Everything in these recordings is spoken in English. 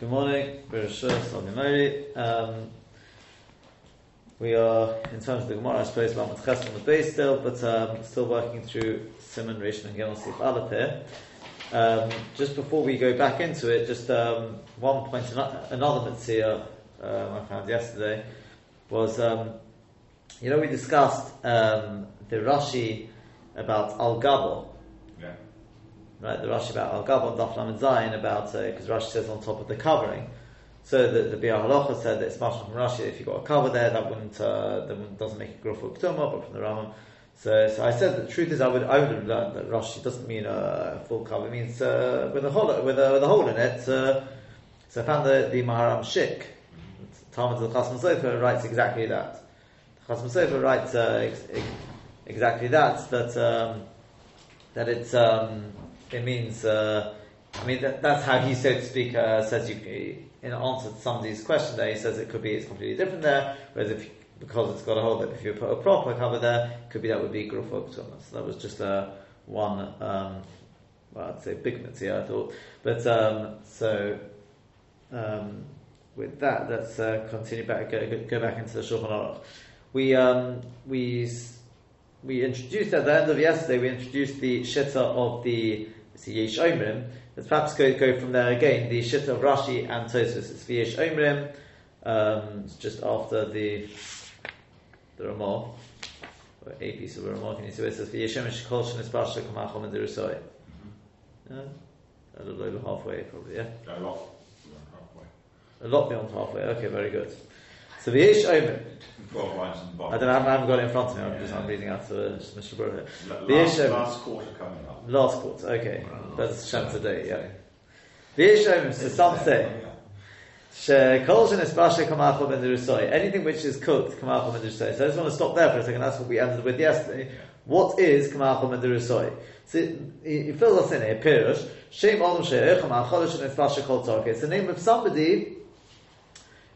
Good morning, um, We are, in terms of the Gemara, I suppose, about Matches on the base still, but um, still working through Simon, Rishon, and Gimel Sif Aleph here. Um, just before we go back into it, just um, one point, another mitzvah um, I found yesterday was, um, you know, we discussed um, the Rashi about Al Gabo, right? The Rashi about Al Gab on Daf Lamed Zayin about because uh, Rashi says on top of the covering. So the, the Halacha said that it's much from Rashi. If you've got a cover there, that wouldn't uh, that doesn't make a growth for Ktuma, but from the Rambam. So, so I said the truth is I would I would have learned that Rashi doesn't mean a full cover. It means uh, with a hole with a, with a hole in it. Uh, so I found the the Maharam Shik. Talmud the Chasam Sofer writes exactly that. The Chasam Sofer writes uh, ex- ex- exactly that that um, that it's. Um, it means, uh, I mean, that, that's how he, so to speak, uh, says you, in answer to somebody's question there, he says it could be, it's completely different there, whereas if, because it's got a hole, if you put a proper cover there, could be that would be grufok So that was just a, uh, one, um, well, I'd say big mitzvah, I thought. But, um, so, um, with that, let's uh, continue back, go, go, back into the Shulchan Aruch. We, um, we, we introduced at the end of yesterday, we introduced the shitta of the Yesh Omrim. Let's perhaps go, go from there again. The Shitta of Rashi and Tosfos. It's Yesh Omrim. Um, it's just after the the Ramah. Or a piece of Ramah. Can you see where it says Yesh Omrim Shekol Shenis Pasha Kamachom and Dirusoi? A little over halfway, probably. Yeah. A lot. Halfway. A lot beyond halfway. Okay, very good. So the Yesh Omer. I don't know, I haven't got it in front of me, I'm just I'm reading out to Mr. Brewer The Yesh Last quarter coming up. Last quarter, okay. That's Shem today, yeah. Eh, the Yesh Omer, so some say, Anything which is cooked, kamalchom and So I just want to stop there for a second. That's what we ended with yesterday. What is and derusoi? So he fills us in here. Pirush. Shem adam she'er kamalcholish and espasha kol It's the name of somebody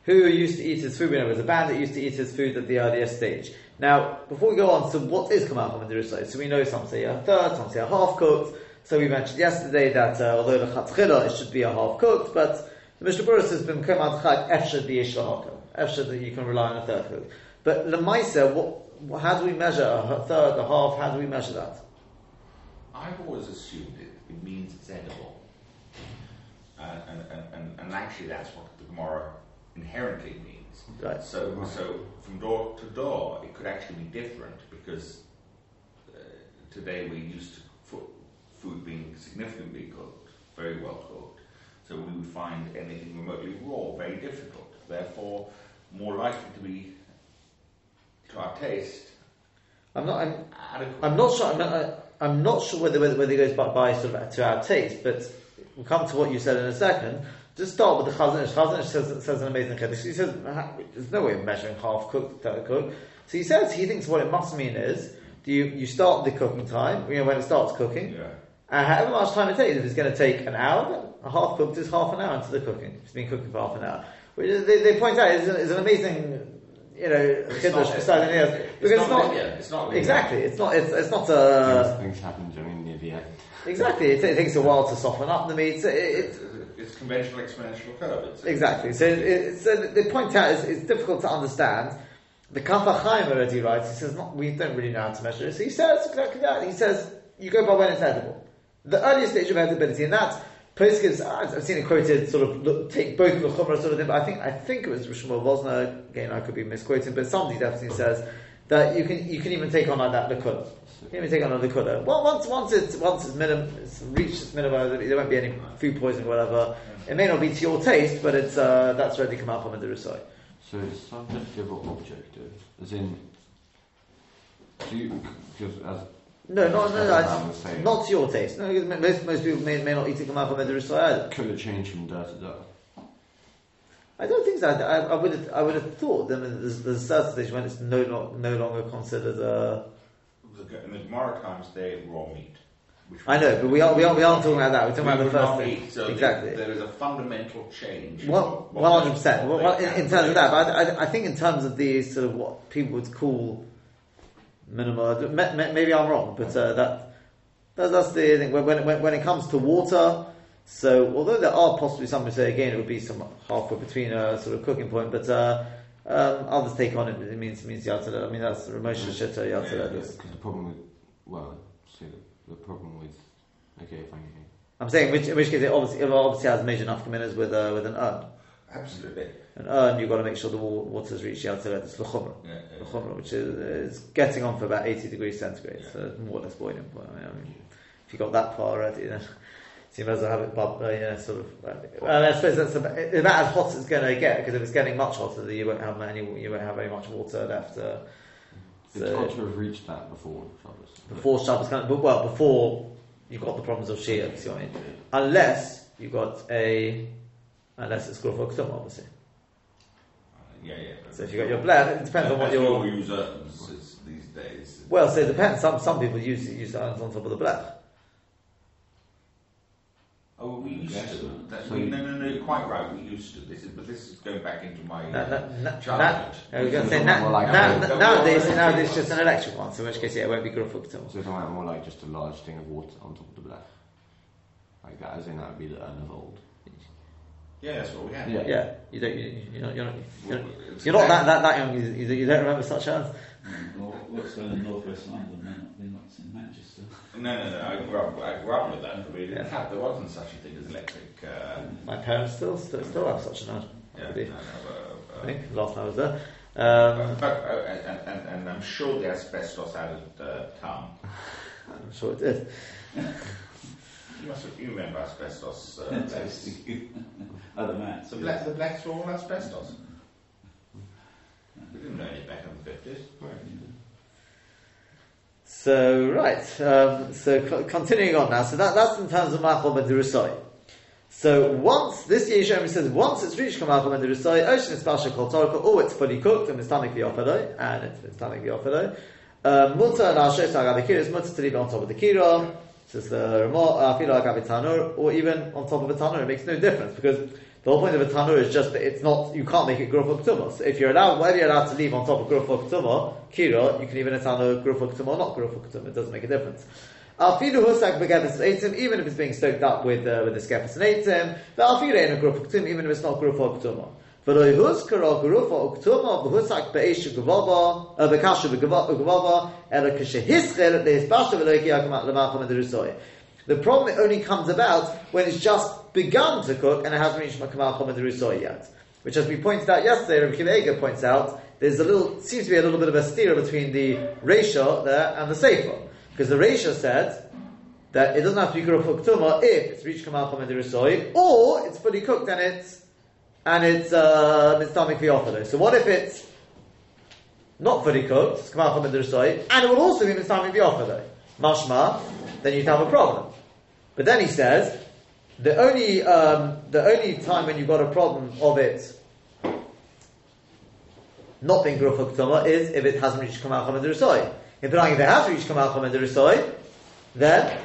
who used to eat his food. We know it was a band that used to eat his food at the earliest stage. Now, before we go on, so what is Kamal Chaman So we know some say a third, some say a half cooked. So we mentioned yesterday that uh, although the Chatzchila, it should be a half cooked, but the Mishnah Berurah says, "Bim Kamal Chag Efshad the Yishlahaka." Efshad that you can rely on a third cooked. But Lemaisa, what, how do we measure a third, a half? How do we measure that? I've always assumed it, it means it's edible. Uh, and, and, and, and, actually, that's what the Gemara inherently means. Right. So, so from door to door, it could actually be different because uh, today we're used to food being significantly cooked, very well cooked. So we would find anything remotely raw very difficult. Therefore, more likely to be to our taste. I'm not. I'm, I'm not sure. I'm not, I'm not sure whether whether, whether it goes by, by sort of to our taste, but we'll come to what you said in a second. Just start with the Chazon Ish. Chazon Ish says, says an amazing Kiddush. He says, there's no way of measuring half cooked, third cooked. So he says, he thinks what it must mean is, do you, you start the cooking time, you know, when it starts cooking, yeah. and however much time it takes, if it's going to take an hour, a half cooked is half an hour into the cooking. It's been cooking for half an hour. Which they, they point out is, is an amazing you know, Kiddush beside anything else. Because it's not, it's not exactly. It's not. It's, it's not a. Things happen during the event. Exactly. It, it, takes a while to soften up the meat. It, it, it's conventional exponential curve. It's, exactly. So, so the point out is it's difficult to understand. The Kaf HaChaim already writes. He says not, we don't really know how to measure it. So he says exactly that. He says you go by when it's edible. The earliest stage of edibility, and that's gives. I've seen it quoted sort of take both of the chumrah sort of thing. But I think I think it was Rishon Wosner. Again, I could be misquoting, but somebody definitely says that you can you can even take on like that liquid. You can even take on a liquid. Well, once once it's once it's minimum, it's reached its minimum. There won't be any food poisoning, or whatever. It may not be to your taste, but it's uh, that's ready to come out from the rusoi. So it's subjective or objective, as in, do you because as no, not no, no, not to your taste. No, because most most people may, may not eat it come out from the rusoi either. Could it change from day to day? I don't think so. I, I, would have, I would have thought that there's, there's a certain stage when it's no, no, no longer considered a. In the Gemara times, they raw meat. I know, but we are we are we aren't talking about that. We're talking we about the first thing. so exactly. There is a fundamental change. Well, one hundred percent. Well, in, in, terms of that, but I, I, think in terms of the sort of what people would call minimal. Maybe I'm wrong, but uh, that, that that's the thing. When, when when it comes to water, So, although there are possibly some who say again it would be some halfway between a sort of cooking point, but uh, um, others take on it. It means it means yatzalet. I mean that's Ramosh Shita yatzalet. Because the problem with, well, see, the, the problem with, okay, fine. okay. I'm saying in which, in which case it obviously it obviously has major nafkaminas with uh, with an urn. Absolutely. An urn you've got to make sure the wa- water's reached yatzalet. It's l'chumra. Yeah, yeah. L'chumra, which is, getting on for about 80 degrees centigrade, so more or less boiling point. I mean, I mean, if you got that far already, then so you might as well have it bub, uh, yeah, sort of. Uh, well, I suppose that's about, about as hot as it's going to get because if it's getting much hotter, then you won't have any you won't have very much water left. Uh, It's so hard to have reached that before Shabbos. before Shabbos, kind of, but well, before you've got the problems of Shia, you see what I mean? Unless you've got a, unless it's Gruf Oktum, obviously. Uh, yeah, yeah. So if you've got your blend, it depends on what As we all your. use ovens these days. Well, so it depends. Some some people use use irons on top of the blech. Oh, we used Yes. to. That, So we, no, no, no. You're quite right. We used to. This is, but this is going back into my uh, childhood. na- I was going to say it's na- more like na- na- nowadays nowadays it's just an electric one. So in which case, yeah, it won't be Gruf Oktum. So you're talking about more like just a large thing of water on top of the black. Like that, as in that would be the urn of old. Yeah, that's what we had. Yeah. Yeah, you don't you, you're not you're not, you're not, you're not that, that that young. You, you you don't remember such as. Well, what's going in northwest London? They're not, they're not in Manchester. No, no, no. I grew up. I grew up with that. But we didn't Yeah. have. There wasn't such a thing as electric. Uh, My parents still still, still have such an urn. yeah, Really? no, no, uh, I uh, think last time I was there. but, Um, but uh, and, and, and I'm sure the asbestos added uh, come. I'm sure it did. You must have, you remember asbestos. Uh, blacks. Other mats. the, black, the blacks were all asbestos. We didn't know any back in the fifties. Right. So right, um, so co- continuing on now. So that, that's in terms of Machal Medirusai. So once this Yeshua says once it's reached Kamachal Medirusai, Ocean is Pasha Kol Torah, or it's fully cooked and Mistamic V'Yofado, and it's Mistamic V'Yofado. Um, Muta and Ashes Agabikir is Muta to leave it on top of the Kira, says the Ramah, or even on top of a Tanur. It makes no difference because the whole point of a Tanur is just that it's not, you can't make it Gruf Ktuma. So if you're allowed, whatever you're allowed to leave on top of Gruf Ktuma, Kira, you can even a Tanur Gruf Ktuma or not Gruf Ktuma. It doesn't make a difference. Afilu husak begabis eitim, even if it's being stoked up with uh, with the skepis and eitim, the afilu ain't a gruf uktum, even if it's not gruf uktuma. V'lo yhuzkara gruf uktuma v'husak be'esh gavava, be'kashu v'gavava, ela kashehischel le'hispashu v'lo yikia l'machamederusoy. The problem only comes about when it's just begun to cook and it hasn't reached Makamacham and yet. Which, as we pointed out yesterday, Rabbi Kiva points out, there's a little, seems to be a little bit of a steer between the Resha there and the Sefer. Because the Resha said that it doesn't have to be Uktuma if it's reached Kamal Chomed or it's fully cooked and it's and it's uh, Mitzvah V'Yofado. So what if it's not fully cooked, it's Kamal Chomed and it will also be Mitzvah V'Yofado? Mashma, then you'd have a problem. But then he says, the only um, the only time when you've got a problem of it not being Uktuma is if it hasn't reached Kamal Chomed if it has reached Kamal Chomed then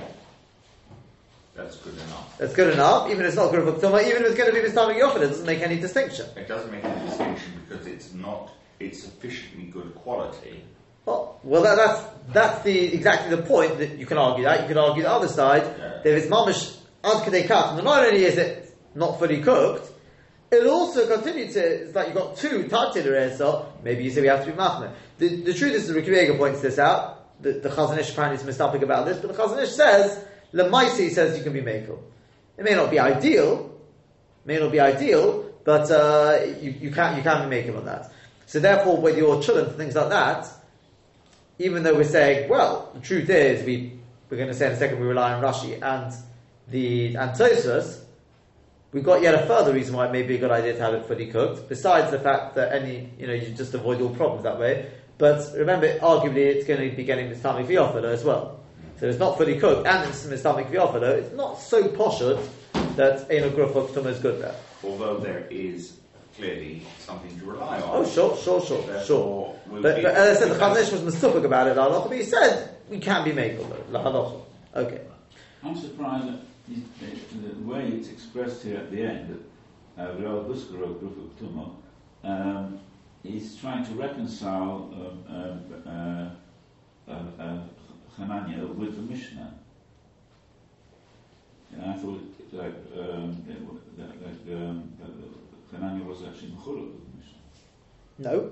That's good enough. that's good enough. Even if it's not Guruf Uktuma, even if it's going to be Mistamik Yochid, it doesn't make any distinction. It doesn't make any distinction because it's not. It's sufficiently good quality. Well, well that, that's that's the exactly the point that you can argue that. You can argue the other side Yeah. that if it's mamish ad kat, and not only is it not fully cooked, it'll also continues to. It's like you've got two tatil so maybe you say we have to be machmer. The, the truth is, the Rikiv points this out. The, the Chazon Ish apparently is mistopic about this, but the Chazon Ish says Lemaisi says you can be makel. It may not be ideal, may not be ideal, but uh, you, you can you can't be makel on that. So therefore, with your children things like that, even though we're saying, well, the truth is, we, we're going to say in a second we rely on Rashi and the and Tosfos, we've got yet a further reason why it may be a good idea to have it fully cooked, besides the fact that any, you know, you just avoid all problems that way. But remember, arguably, it's going to be getting the Mistamic V'Yofado as well. So it's not fully cooked, and it's Mistamic V'Yofado, it's not so poshut that Eno Gruf Ktuma is good there. Although there is clearly something to rely on. Oh, sure, sure, sure, sure. We'll But, but as I said, the Chazon Ish was mistupik about it, la halacha, but he said we can be makel, la halacha. Okay. I'm surprised that the, the, the way it's expressed here at the end, that uh, Rav Grufuk Tumo, um, is trying to reconcile um, uh, uh, uh, uh, Hanania with the Mishnah. And I thought it, like um, it, wa- that, that, um, that that Hanania was actually Mechuluk of the Mishnah. No,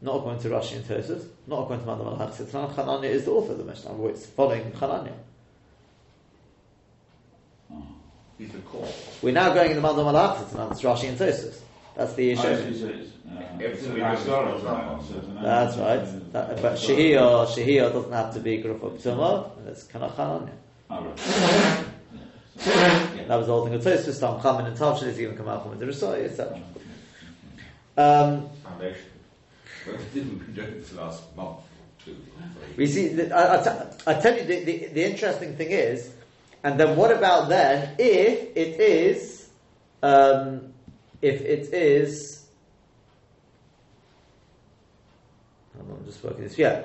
not according to Rashi and Tosfos, not according to Mandam al Hachsitzman. Hanania is the author of the Mishnah, but it's following Hanania. Oh. He's been called. We're now going in the Mandam al Hachsitzman, it's Rashi and Tosfos. That's the issue. Oh, so it's- it's, Everything so we that's do is not- not so wrong. it's an- That's right. That, but Shehiyah, Shehiyah doesn't have to be Grufa Ptuma, and it's Kanach Hanania. Oh, right. Yeah. So- That was the whole thing of Tosfos, Tam Chamin and Tavshil is even come out from the Rusai, etc. Um, Foundation. Well, we didn't do it for the last month. We see. That, I, I, t- I tell you, the, the, the interesting thing is, and then what about then if it is, um, if it is, hold on, I'm just working this. Yeah,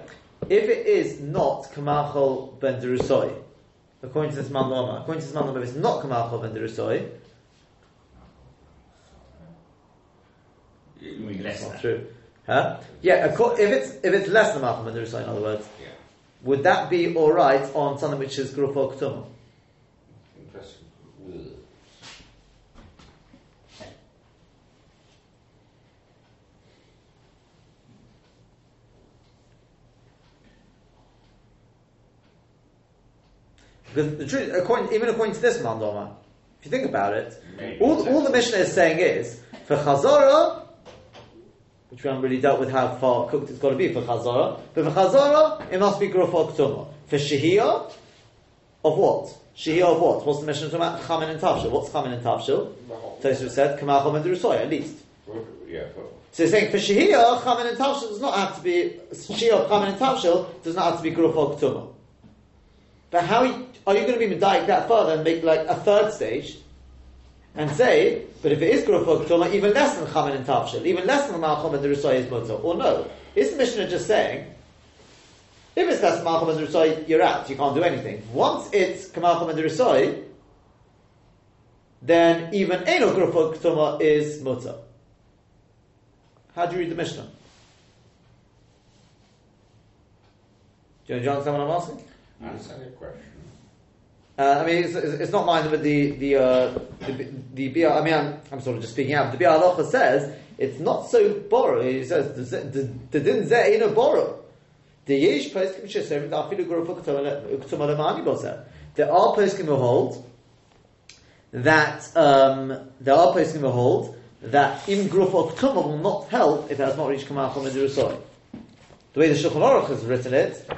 if it is not Kamachol ben Derusoi, according to this man Lama, according to this man Lama, if it's not Kamachol ben Derusoi, less not true. Huh? Yeah, if it's if it's less than Kamachol ben Derusoi, in other words. Yeah. Would that be all right on something which is Grupo Ktuma? Interesting. Ugh. Because the truth, according, even according to this Mandoma, if you think about it, Maybe all, all the. Mishnah is saying is for Chazara, which we haven't really dealt with how far cooked it's got to be for Chazara, but for Chazara, it must be Grupo Ktuma. For Shehiyah, of what? Shehiyah of what? What's the Mishnah talking about? Chamin and Tavshil. What's Chamin and whole- Tosfos said, Kamachom and Derusoy, at least. Yeah, So he's saying for Shehiyah, Chamin and Tavshil does not have to be, Shehiyah of Chamin and Tavshil does not have to be Grupo Ktuma. But how are you, going to be medayik that further and make like a third stage and say, but if it is Grupo Ktuma, even less than Chamin and Tavshil, even less than Malchom and Derusoy is Mutter? Or no? Is the Mishnah just saying, if it's less Malchom and Derusoy, you're out, you can't do anything. Once it's Kamalchom and Derusoy, then even Eno Ktuma is Mutter. How do you read the Mishnah? Do you understand what I'm asking? Understand your question. Uh, I mean, it's, it's not mine, but the the uh, the, the Bia. I mean, I'm, I'm sort of just speaking out. The Halacha says it's not so borrow. He says the the the din zeh ain't a borrow. The yesh poskim shesem da afilu guru fuktum lemani bosa. There are poskim who hold that um, there are poskim who hold that even guru fuktum will not help if it has not reached The Zirusoi. The way the Shulchan Aruch has written it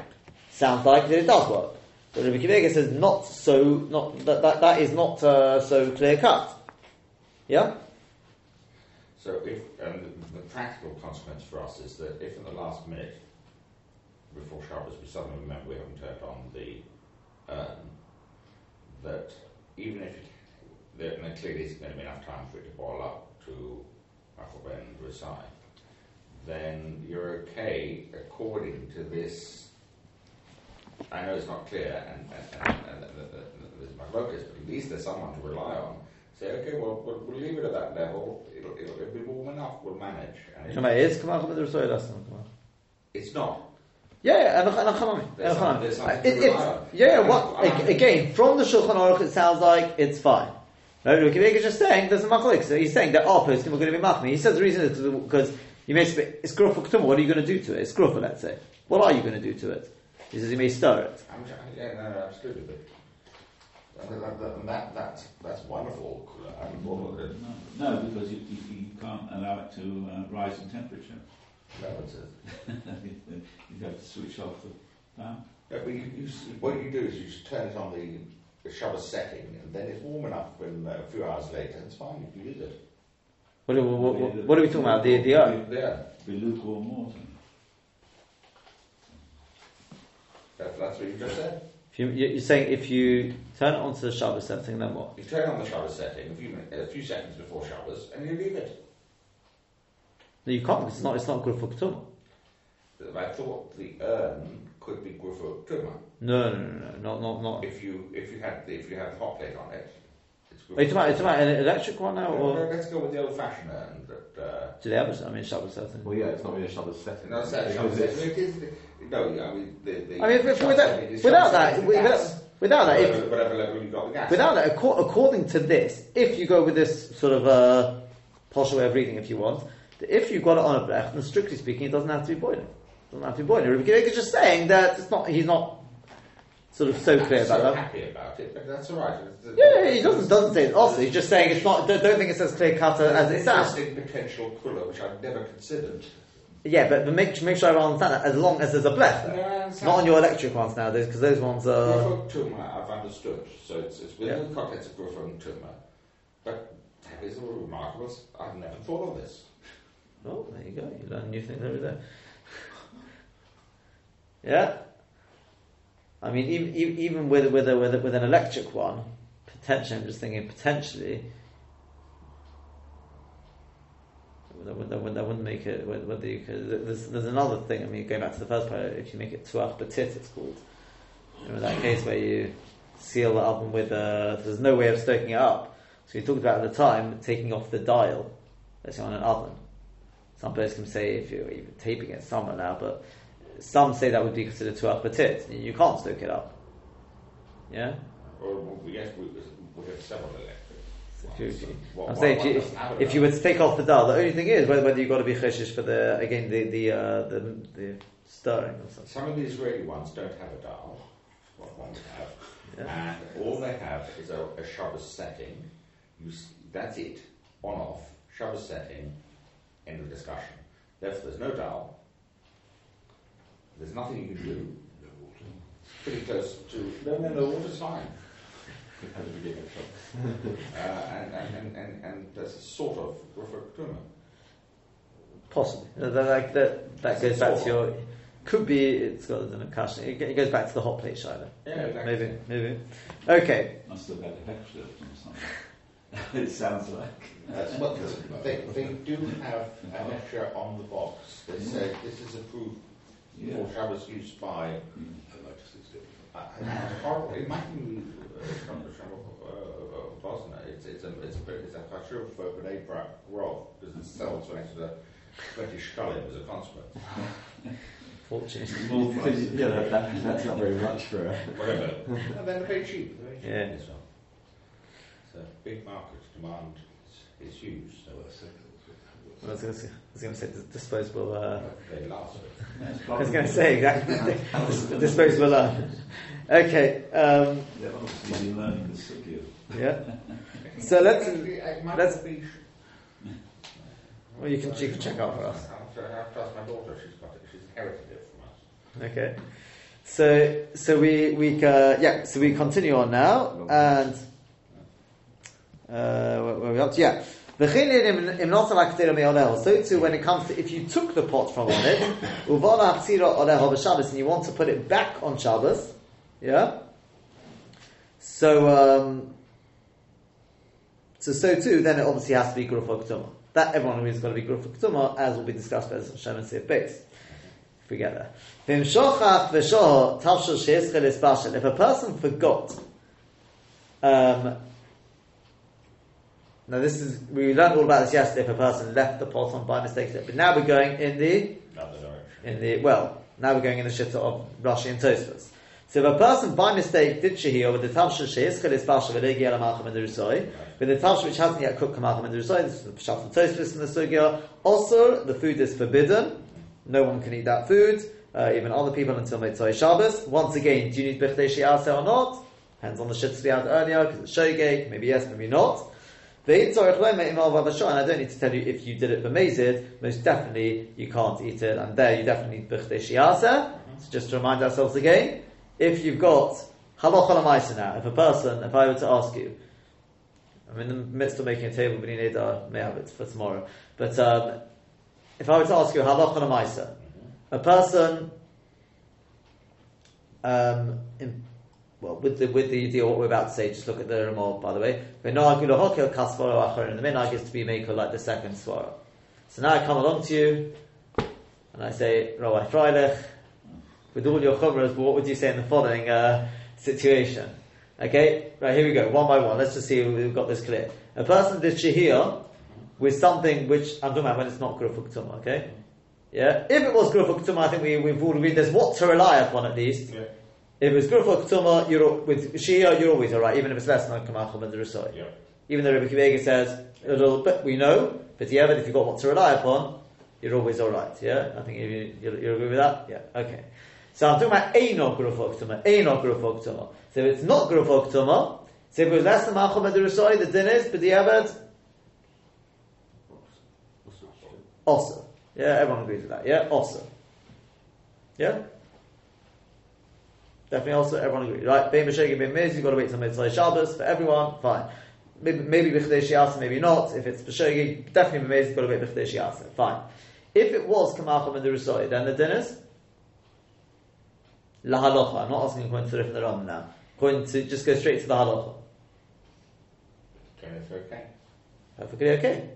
sounds like that it does work. But Rabbi Kiva says not so, not that that, that is not uh, so clear cut. Yeah. So if, and the, the practical consequence for us is that if in the last minute, before Shabbos, we suddenly remember we haven't turned on the urn, that even if there and there clearly isn't going to be enough time for it to boil up to Machal Ben Derusoi, then you're okay according to this. I know it's not clear, and, and, and, and, there's my locus, but at least there's someone to rely on. Say, okay, well, we'll, we'll leave it at that level. It'll, it'll, it'll be warm enough. We'll manage. And it is come on, come on, the Rosoy lesson. Come on. it's not. Yeah, yeah, and and come on, There's and come on. some- there's something Uh, to it- rely it's- on. Yeah, yeah. What again from the Shulchan Aruch? It sounds like it's fine. No, Kiva is just saying there's a machlik. So he's saying that our poskim are going to be machmi. He says the reason is because you may say it's grufa. What are you going to do to it? It's grufa, let's say. What are you going to do to it? He says you may stir it. I'm, yeah, no, no, absolutely. But and that, that, that, that's, that's wonderful. And all of it. No, no, because you, you, you can't allow it to uh, rise in temperature. No, it's a- you have to switch off the fan. Yeah, but you, you, what you do is you just turn it on the, the Shabbos setting, and then it's warm enough when uh, a few hours later, it's fine if you use it. What, are- what, what, what are we talking about? The the urn. Yeah, Be lukewarm water. That, that's what you just said. If you, you- you're saying if you turn it onto the Shabbos setting, then what? You turn on the Shabbos setting a few, min- a few seconds before Shabbos, and you leave it. No, you can't because it's not. It's not grufa for But I thought the urn could be good for Tuma. No, no, no, no, not not not. If you if you had the, if you had the hot plate on it, it's you talking about, are talking about an electric one now, or no, let's go with the old-fashioned urn. That uh, do they have a? I mean, Shabbos setting. Well, yeah, it's not really a Shabbos setting. no, it's that Because Shabbos setting. It is. The, no, yeah, I mean the. the I mean, if, if without, without that, without, gas. Without that, if, whatever, whatever level you got the gas. Without that, acco- according to this, if you go with this sort of uh, posh way of reading, if you want, if you've got it on a blech, then strictly speaking, it doesn't have to be boiling. It doesn't have to be boiling. Rabbi is just saying that it's not. He's not sort of so I'm clear so about that. happy about it, but that's all right. It's- Yeah, yeah, he doesn't doesn't say it. Also, he's just saying it's not. Don't, don't think it's as clear cut as it It's sounds. interesting potential colour, which I've never considered. Yeah, but, but make make sure I understand that. As long as there's a blech, No, there. I not on your electric ones nowadays, because those ones are. Gruffuck Tuma, I've understood. So it's, it's within the context of Gruffuck Tuma. But that is a remarkable. I've never thought of this. Oh, there you go. You learn new things every day. yeah. I mean, even, even with with a, with, a, with an electric one, potentially, I'm just thinking potentially. That wouldn't, make it whether you could. There's, there's another thing. I mean, going back to the first part, if you make it tuach petit, it's called. Know, that case where you seal the oven with a. There's no way of stoking it up. So you talked about at the time taking off the dial, let's say on an oven. Some person can say if you're even taping it, some now, but some say that would be considered tuach petit. You can't stoke it up. Yeah. Or we yes, we, we have several electric. If you- if you- Well, I'm saying if you, if, you were to take off the dial, the only thing is whether, whether you've got to be cheshish for the again the the uh, the, the stirring or something. Some of the Israeli ones don't have a dial. What ones have. Yeah. And all they have is a, a Shabbos setting. You, that's it. On off. Shabbos setting. End of discussion. Therefore, there's no dial. There's nothing you can do. No water. Pretty close to. No, no, no, water's fine. At the beginning of shop. Uh, and, and, and, and, and there's a sort of Ruffer Kuma. Possibly. Uh, That, that, that, that goes back to your. Could be. It's got an caution. It, it goes back to the hot plate shiloh. Yeah, exactly. Maybe. Maybe. Okay. Must have had a extra or something. it sounds like. That's what they, they do have an extra on the box. They say this is approved Yeah. for Shabbos use by. Uh, it's horrible. It might be uh, from the Shabbos uh, Bosnia. It's it's a it's a it's a chashuv for Bnei Brak Rov because it sells for next to the twenty shkalim as a consequence. Fortunately. Small price. yeah, that, that, that's not very much for a. Whatever. and then they're very cheap. They're very cheap Yeah. as well. It's a big market. Demand is, is huge. So I was going to say, I was going to say disposable. Uh. I was going to say exactly. Disposable. Uh, okay. Um, They're obviously been learning the sugya. yeah. So let's- let's- Well, you can you can check out for us. I'll have to ask my daughter. She's got it. She's inherited it from us. Okay. So so we we uh, yeah so we continue on now and uh, where, where are we up to? Yeah. V'chein im- im not like ktira me'oleh. So too when it comes to if you took the pot from on it, uvana hachzira oleh of Shabbos and you want to put it back on Shabbos, yeah. So um, so so too then it obviously has to be ktuma. That everyone agrees it's to be grufa ktuma as will be discussed by Shem and Sif base. If we get there. V'imshochach v'shoho tavshel she'eschel ispashel. If a person forgot, um, now this is, we learned all about this yesterday, if a person left the pot on by mistake, but now we're going in the, direction. in the, well, now we're going in the shitta of Rashi and Tosfos. So if a person by mistake did shahir with the tavshel she'eschel ispashel v'legi ala malcham in the rusoi, with the tavshel which hasn't yet cooked kamalcham in the rusoi, this is the pshat of Tosfos in the sugya, also the food is forbidden, no one can eat that food, uh, even other people until Motzai Shabbos. Once again, do you need Bichdei Shi'aseh or not? Depends on the shit we had earlier, because it's Shogeg, maybe yes, maybe not. And I don't need to tell you if you did it b'mezid, most definitely you can't eat it, and there you definitely need Bichdei Shi'aseh. So just to remind ourselves again, if you've got Halach Alamaisa now, if a person, if I were to ask you, I'm in the midst of making a table, but you need, may have it for tomorrow, but um, if I were to ask you Halach Alamaisa, a person, um, in, well, with the with the deal what we're about to say, just look at the Ramah, by the way. In the minhag is to be maker like the second swara. So now I come along to you, and I say, Rabbi Freilich, with all your chumras, what would you say in the following uh, situation? Okay, right here we go, one by one. Let's just see we've got this clear. A person did shahir with something which I'm talking about when it's not grufuk tumah, okay? Yeah, if it was grufuk tumah, I think we, we've all agreed there's what to rely upon at least. Yeah. If it's Gurfa Ktuma, you're with Shia, you're always alright, even if it's less than Kamachal and the Rusoi. Yeah. Even though Rabbi Kiva says a little bit, we know, but yeah, but if you've got what to rely upon, you're always alright. Yeah, I think you, you, you agree with that. Yeah, okay. So I'm talking about Eino Gurfa Ktuma, Eino Gurfa Ktuma. So if it's not Gurfa Ktuma, so if it was less than Machal and the Rusoi, the din is, but the Abed, also. Yeah, everyone agrees with that. Yeah, also. Yeah? Definitely also, everyone agrees. Right, Bein B'Shegi, Bein Miz, you've got to wait till Motzai Shabbos for everyone, fine. Maybe, maybe B'Chdei Shiasa, maybe not. If it's B'Shegi, definitely B'Miz, you've got to wait B'Chdei Shiasa, fine. If it was Kamacham and the Rusoi, then the din is La Halacha. I'm not asking according to the Rif and the Ram now. According to, just go straight to the Halacha. It's okay. Perfectly okay.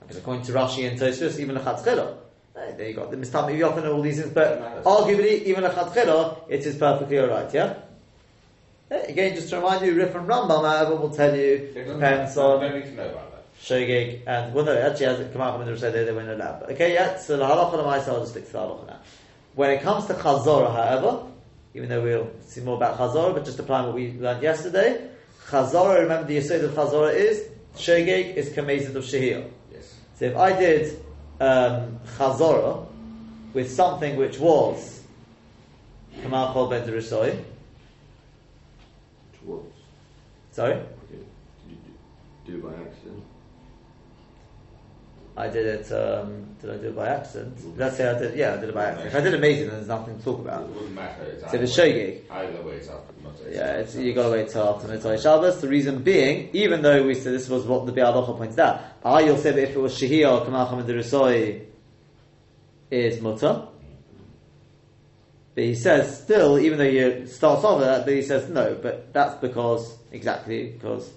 Because according to Rashi and Tosfos, even a Chatzchila, Uh, there you go. The Mistam maybe often all these things, but arguably, even a Chatzchila, it is perfectly alright, yeah? Again, just to remind you, Rif and Rambam, however, will tell you, depends on Don't need to know about that. Shogeg, and, well, no, actually, as out from the they, weren't allowed. But okay, yeah, so the halacha of I'll just stick to the halacha now. When it comes to Chazorah, however, even though we'll see more about Chazorah, but just applying what we learned yesterday, Chazorah, remember the Yesod of Chazorah is, Shogeg is Kamezid of Shehiyah. Yes. So if I did um, Chazorah with something which was Kamal Chol Ben Towards. sorry, Okay. Did you do, do it by accident? I did it, um, did I do it by accident? Let's say I did, yeah, I did it by accident. If I did amazing, then there's nothing to talk about. It wouldn't matter. It's So if it's way. Either way, it's after Motzei. Yeah, it's, you got to wait till after Motzai Shabbos. The reason being, even though we said this was what the Bialocha pointed out, I you'll say that if it was Shehiyah or Kamacham and Derusoi is Mutter. But he says still, even though he starts off with that, but he says no, but that's because, exactly, because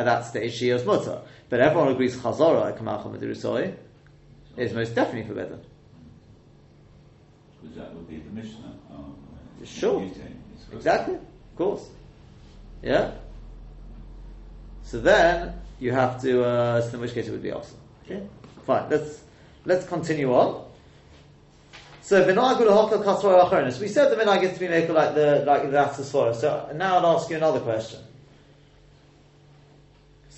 at that stage Shehiyah's Mutter. But everyone agrees Chazorah at Kamacham and Derusoi is most definitely forbidden. Because that would be the Mishnah. Um, Sure. Exactly, of course. Yeah. So then you have to. Uh, so in which case it would be awesome. Okay. Fine. Let's let's continue on. So v'nagul hokal kasvar acharonis. We said the minhag is to be made like the like the Atzasfora. So now I'll ask you another question.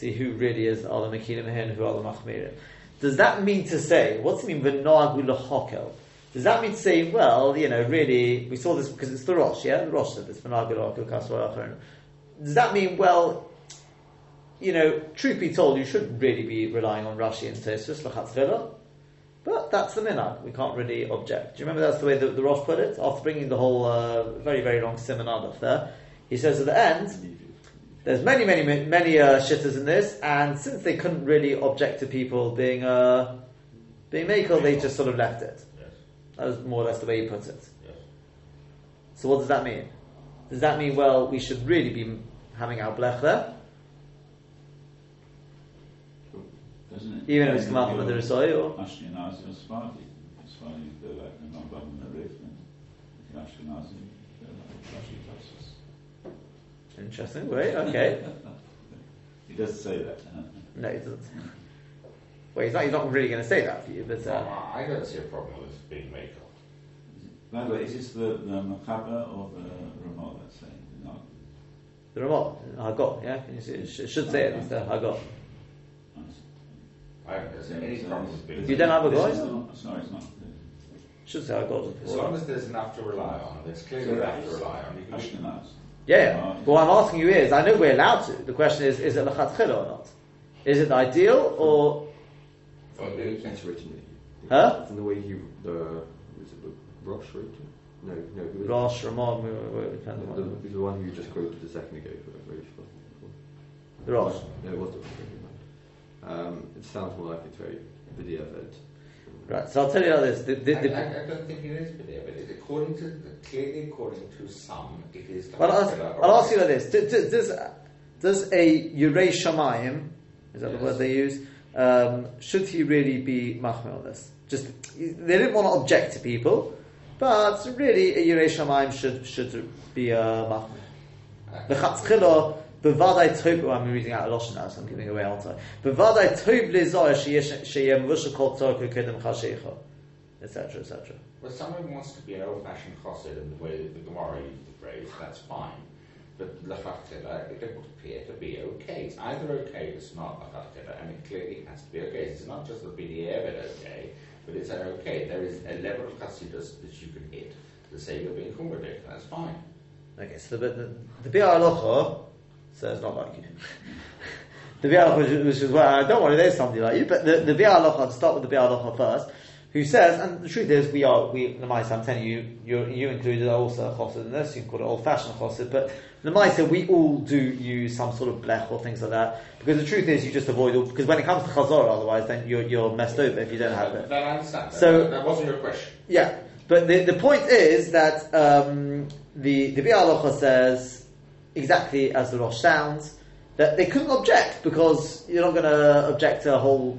See who really is Al Makinim here and who the Machmirim. Does that mean to say what's it mean hokel? Does that mean to say, well, you know, really, we saw this because it's the Rosh, yeah? The Rosh said this, v'nagul hokel kasvar. Does that mean, well, you know, truth be told, you shouldn't really be relying on Rashi and Tosfos l'chatzchila, but that's the minhag. We can't really object. Do you remember that's the way that the Rosh put it after bringing the whole uh, very very long simon aleph there? He says at the end, there's many many many, uh, shitters in this, and since they couldn't really object to people being uh, being makel, they just sort of left it. Yes. That was more or less the way he put it. Yes. So what does that mean? Does that mean well we should really be having our blech there? Doesn't it? Even if it's come out from the Risoi or Ashkenazi or Sephardi. Sephardi, they're like the Rambam and the Rif, and Ashkenazi, they're like Rashi. Interesting way, okay. He does say that. Huh? No, he doesn't. Well, he's not, he's not really going to say that for you, but uh, I don't see a problem with being made of. By the way, is this the, the Machaber or the Ramah that's saying? No. the Ramah, Hagot, yeah, you see, it sh- it should say it, it's the Hagot. I don't see any problem with being You don't have a This guy? is not- Sorry, it's not. Should say Hagot. As long as there's enough to rely on, there's clearly enough to rely on. You can Ashkenaz. Yeah. But what I'm asking you is, I know we're allowed to. The question is, is it Lechatchila or not? Is it ideal or, It's written. huh? From the way he, the, was it the Rosh it? No, no. who? Rosh, Ramah, we- we- we depend The, the, the one you just quoted a second ago for the Rosh. No, it was the Rosh. Um, it sounds more like it's very b'diavad. Right, so I'll tell you how this. The, the, I, the, I, I don't think it is bid'ah, but according to clearly according to some, it is. Well, I'll, ask, I'll ask you like this: D- d- Does does a Yurei Shamayim, is that the word they use? Um, should he really be machmir on this? Just they didn't want to object to people, but really a Yurei Shamayim should should be uh, machmir. The Chatzchila. Bevadai tov. Oh, I'm reading out a Lashon now, so I'm giving away answer. Bevadai tov lizar sheyem um, v'shakol tzorka kedem chashecha, etc., etc. Well, someone wants to be an old-fashioned chassid in the way that the Gemara used the phrase, that's fine. But lachatchila, uh, it would appear to be okay. It's either okay or it's not lachatchila, and it clearly has to be okay. It's not just the b'di'evet okay, but it's an okay. There is a level of chassidus that you can hit to say you're being chumradik. That's fine. Okay, so the the, the Bi'ar Halacha it's not like you. the Bi'ar Halacha, which is well, I don't want to there's somebody like you, but the, the Bi'ar Halacha, to start with the Bi'ar first, who says, and the truth is, we are, we, the Maisa, I'm telling you, you, you included also a chossid in this, you can call it old fashioned chossid, but the Maisa, we all do use some sort of blech or things like that, because the truth is, you just avoid all, because when it comes to chazor, otherwise, then you're, you're messed over if you don't have it. That I understand. So- that, wasn't your question. Yeah, but the, the point is that um, the the Bi'ar says exactly as the Rosh sounds that they couldn't object because you're not going to object to a whole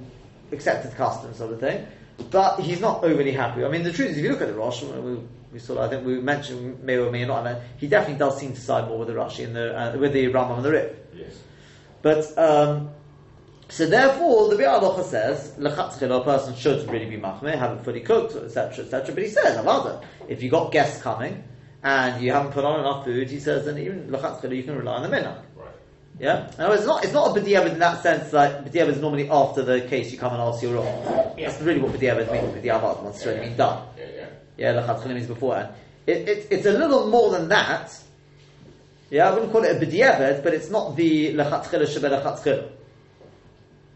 accepted custom sort of thing. But he's not overly happy. I mean, the truth is, if you look at the Rosh, we, we sort of, I think we mentioned may or may not. I mean, he definitely does seem to side more with the Rashi and the uh, with the Rambam and the Rif. Yes. But um, so therefore, the Bi'ar Halacha says lechatchila a person should really be machmir, have it fully cooked, etc., etc. But he says, avada, if you got guests coming and you haven't put on enough food, he says, then even lechatchila you can rely on the minhag. Right. Yeah. In words, it's not it's not a b'diavad in that sense. Like b'diavad is normally after the case you come and ask your wrong. Yeah. That's really what b'diavad means. B'diavad once it's already been done. Yeah, yeah. Yeah, means beforehand. It, it, it's a little more than that. Yeah, I wouldn't call it a b'diavad, but it's not the lechatchila shebe lechatchila.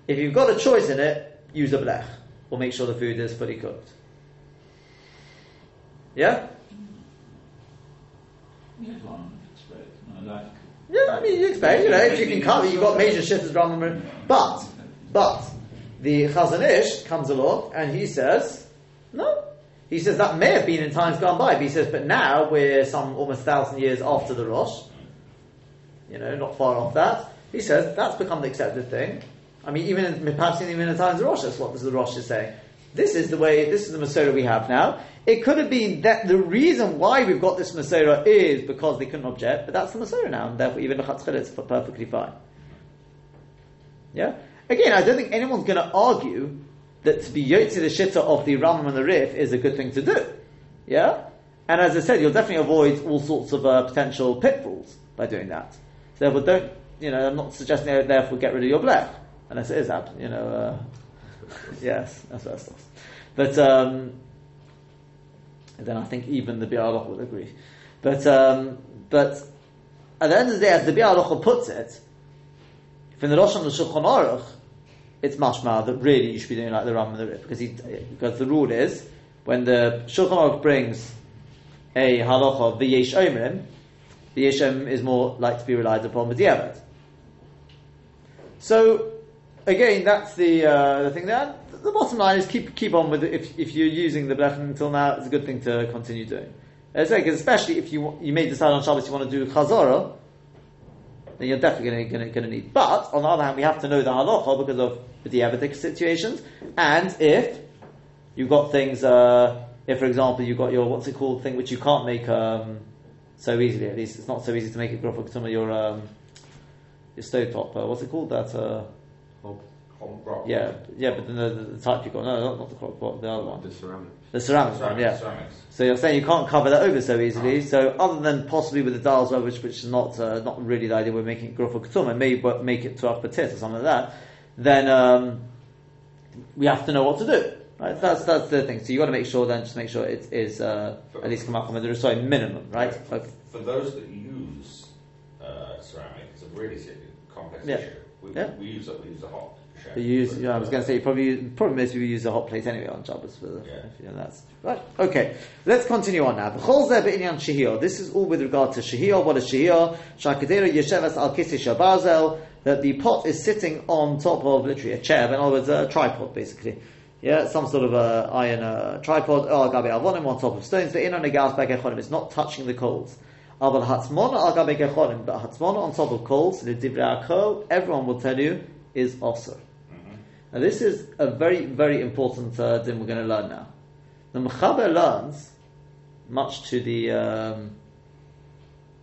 If you've got a choice in it, use a blech, or make sure the food is fully cooked. Yeah? Yeah, I mean, you expect, you know, if you can cover, you've got major shifts Rambam, but, but, the Chazon Ish comes along and he says, no. He says that may have been in times gone by, but he says, but now we're some almost thousand years after the Rosh, you know, not far off that. He says that's become the accepted thing. I mean, even in, perhaps even in the times of Rosh, that's what the Rosh is saying. This is the way, this is the Masorah we have now. It could have been that the reason why we've got this Masorah is because they couldn't object, but that's the Masorah now, and therefore even the Chatzchil is perfectly fine. Yeah? Again, I don't think anyone's going to argue that to be Yotzi the Shitta of the Rambam and the Rif is a good thing to do. Yeah? And as I said, you'll definitely avoid all sorts of uh, potential pitfalls by doing that. So therefore, don't, you know, I'm not suggesting that therefore get rid of your blech, unless it is happening, you know, uh, yes, asbestos. But, um, then I think even the Bi'ar would agree. But, um, but at the end of the day, as the Bi'ar puts it, from the Rosh and the Shulchan Aruch, it's mashma that really you should be doing like the Ram and the Rif because he, because the rule is when the Shulchan Aruch brings a halacha of the Yesh the Yesh is more like to be relied upon with the Yevet. So again, that's the uh, the thing there. The bottom line is keep keep on with it. If if you're using the blech until now, it's a good thing to continue doing. It's like, especially if you you may decide on Shabbos you want to do chazara, then you're definitely going to need. But on the other hand, we have to know the halacha because of the diabetic situations, and if you've got things, uh, if for example you've got your what's it called thing which you can't make um, so easily. At least it's not so easy to make it grow for some of your um, your stove top. Uh, what's it called? That uh, Hob, rock. yeah, yeah. But then the, the, the type you got no, not, not the crock pot, the other one, the ceramic. the ceramic one. Ceramics, Yeah. ceramics. So you're saying you can't cover that over so easily. So other than possibly with the dials, which which is not uh, not really the idea, we're making growth for ketum and maybe make it to patit or something like that. Then um, we have to know what to do. Right? That's that's the thing. So you got to make sure then, just make sure it is uh, at least come up with the sorry minimum, right? Okay. For those that use uh, ceramic, it's a really complex Yeah. issue. We, Yeah. we use it. We use a hot. You use, But, yeah, I was going to say, you probably use, problem is you use a hot plate anyway on Shabbos for the, Yeah. if you know, that's right. Okay, let's continue on now. B'chol zeh be'inyan shehiyah. This is all with regard to shehiyah. What is shehiyah? Shakadera yeshevas al shabazel. That the pot is sitting on top of literally a chair, in other words, a tripod basically. Yeah, some sort of a iron uh, tripod. Oh, gabe avonim on top of stones. But in on a gas begechonim, it's not touching the coals. Aval hatzmona al gabe gechonim, but hatzmona on top of coals. The divrei akol, everyone will tell you is also. Now, this is a very, very important uh, thing we're going to learn now. The Mechaber learns, much to the um,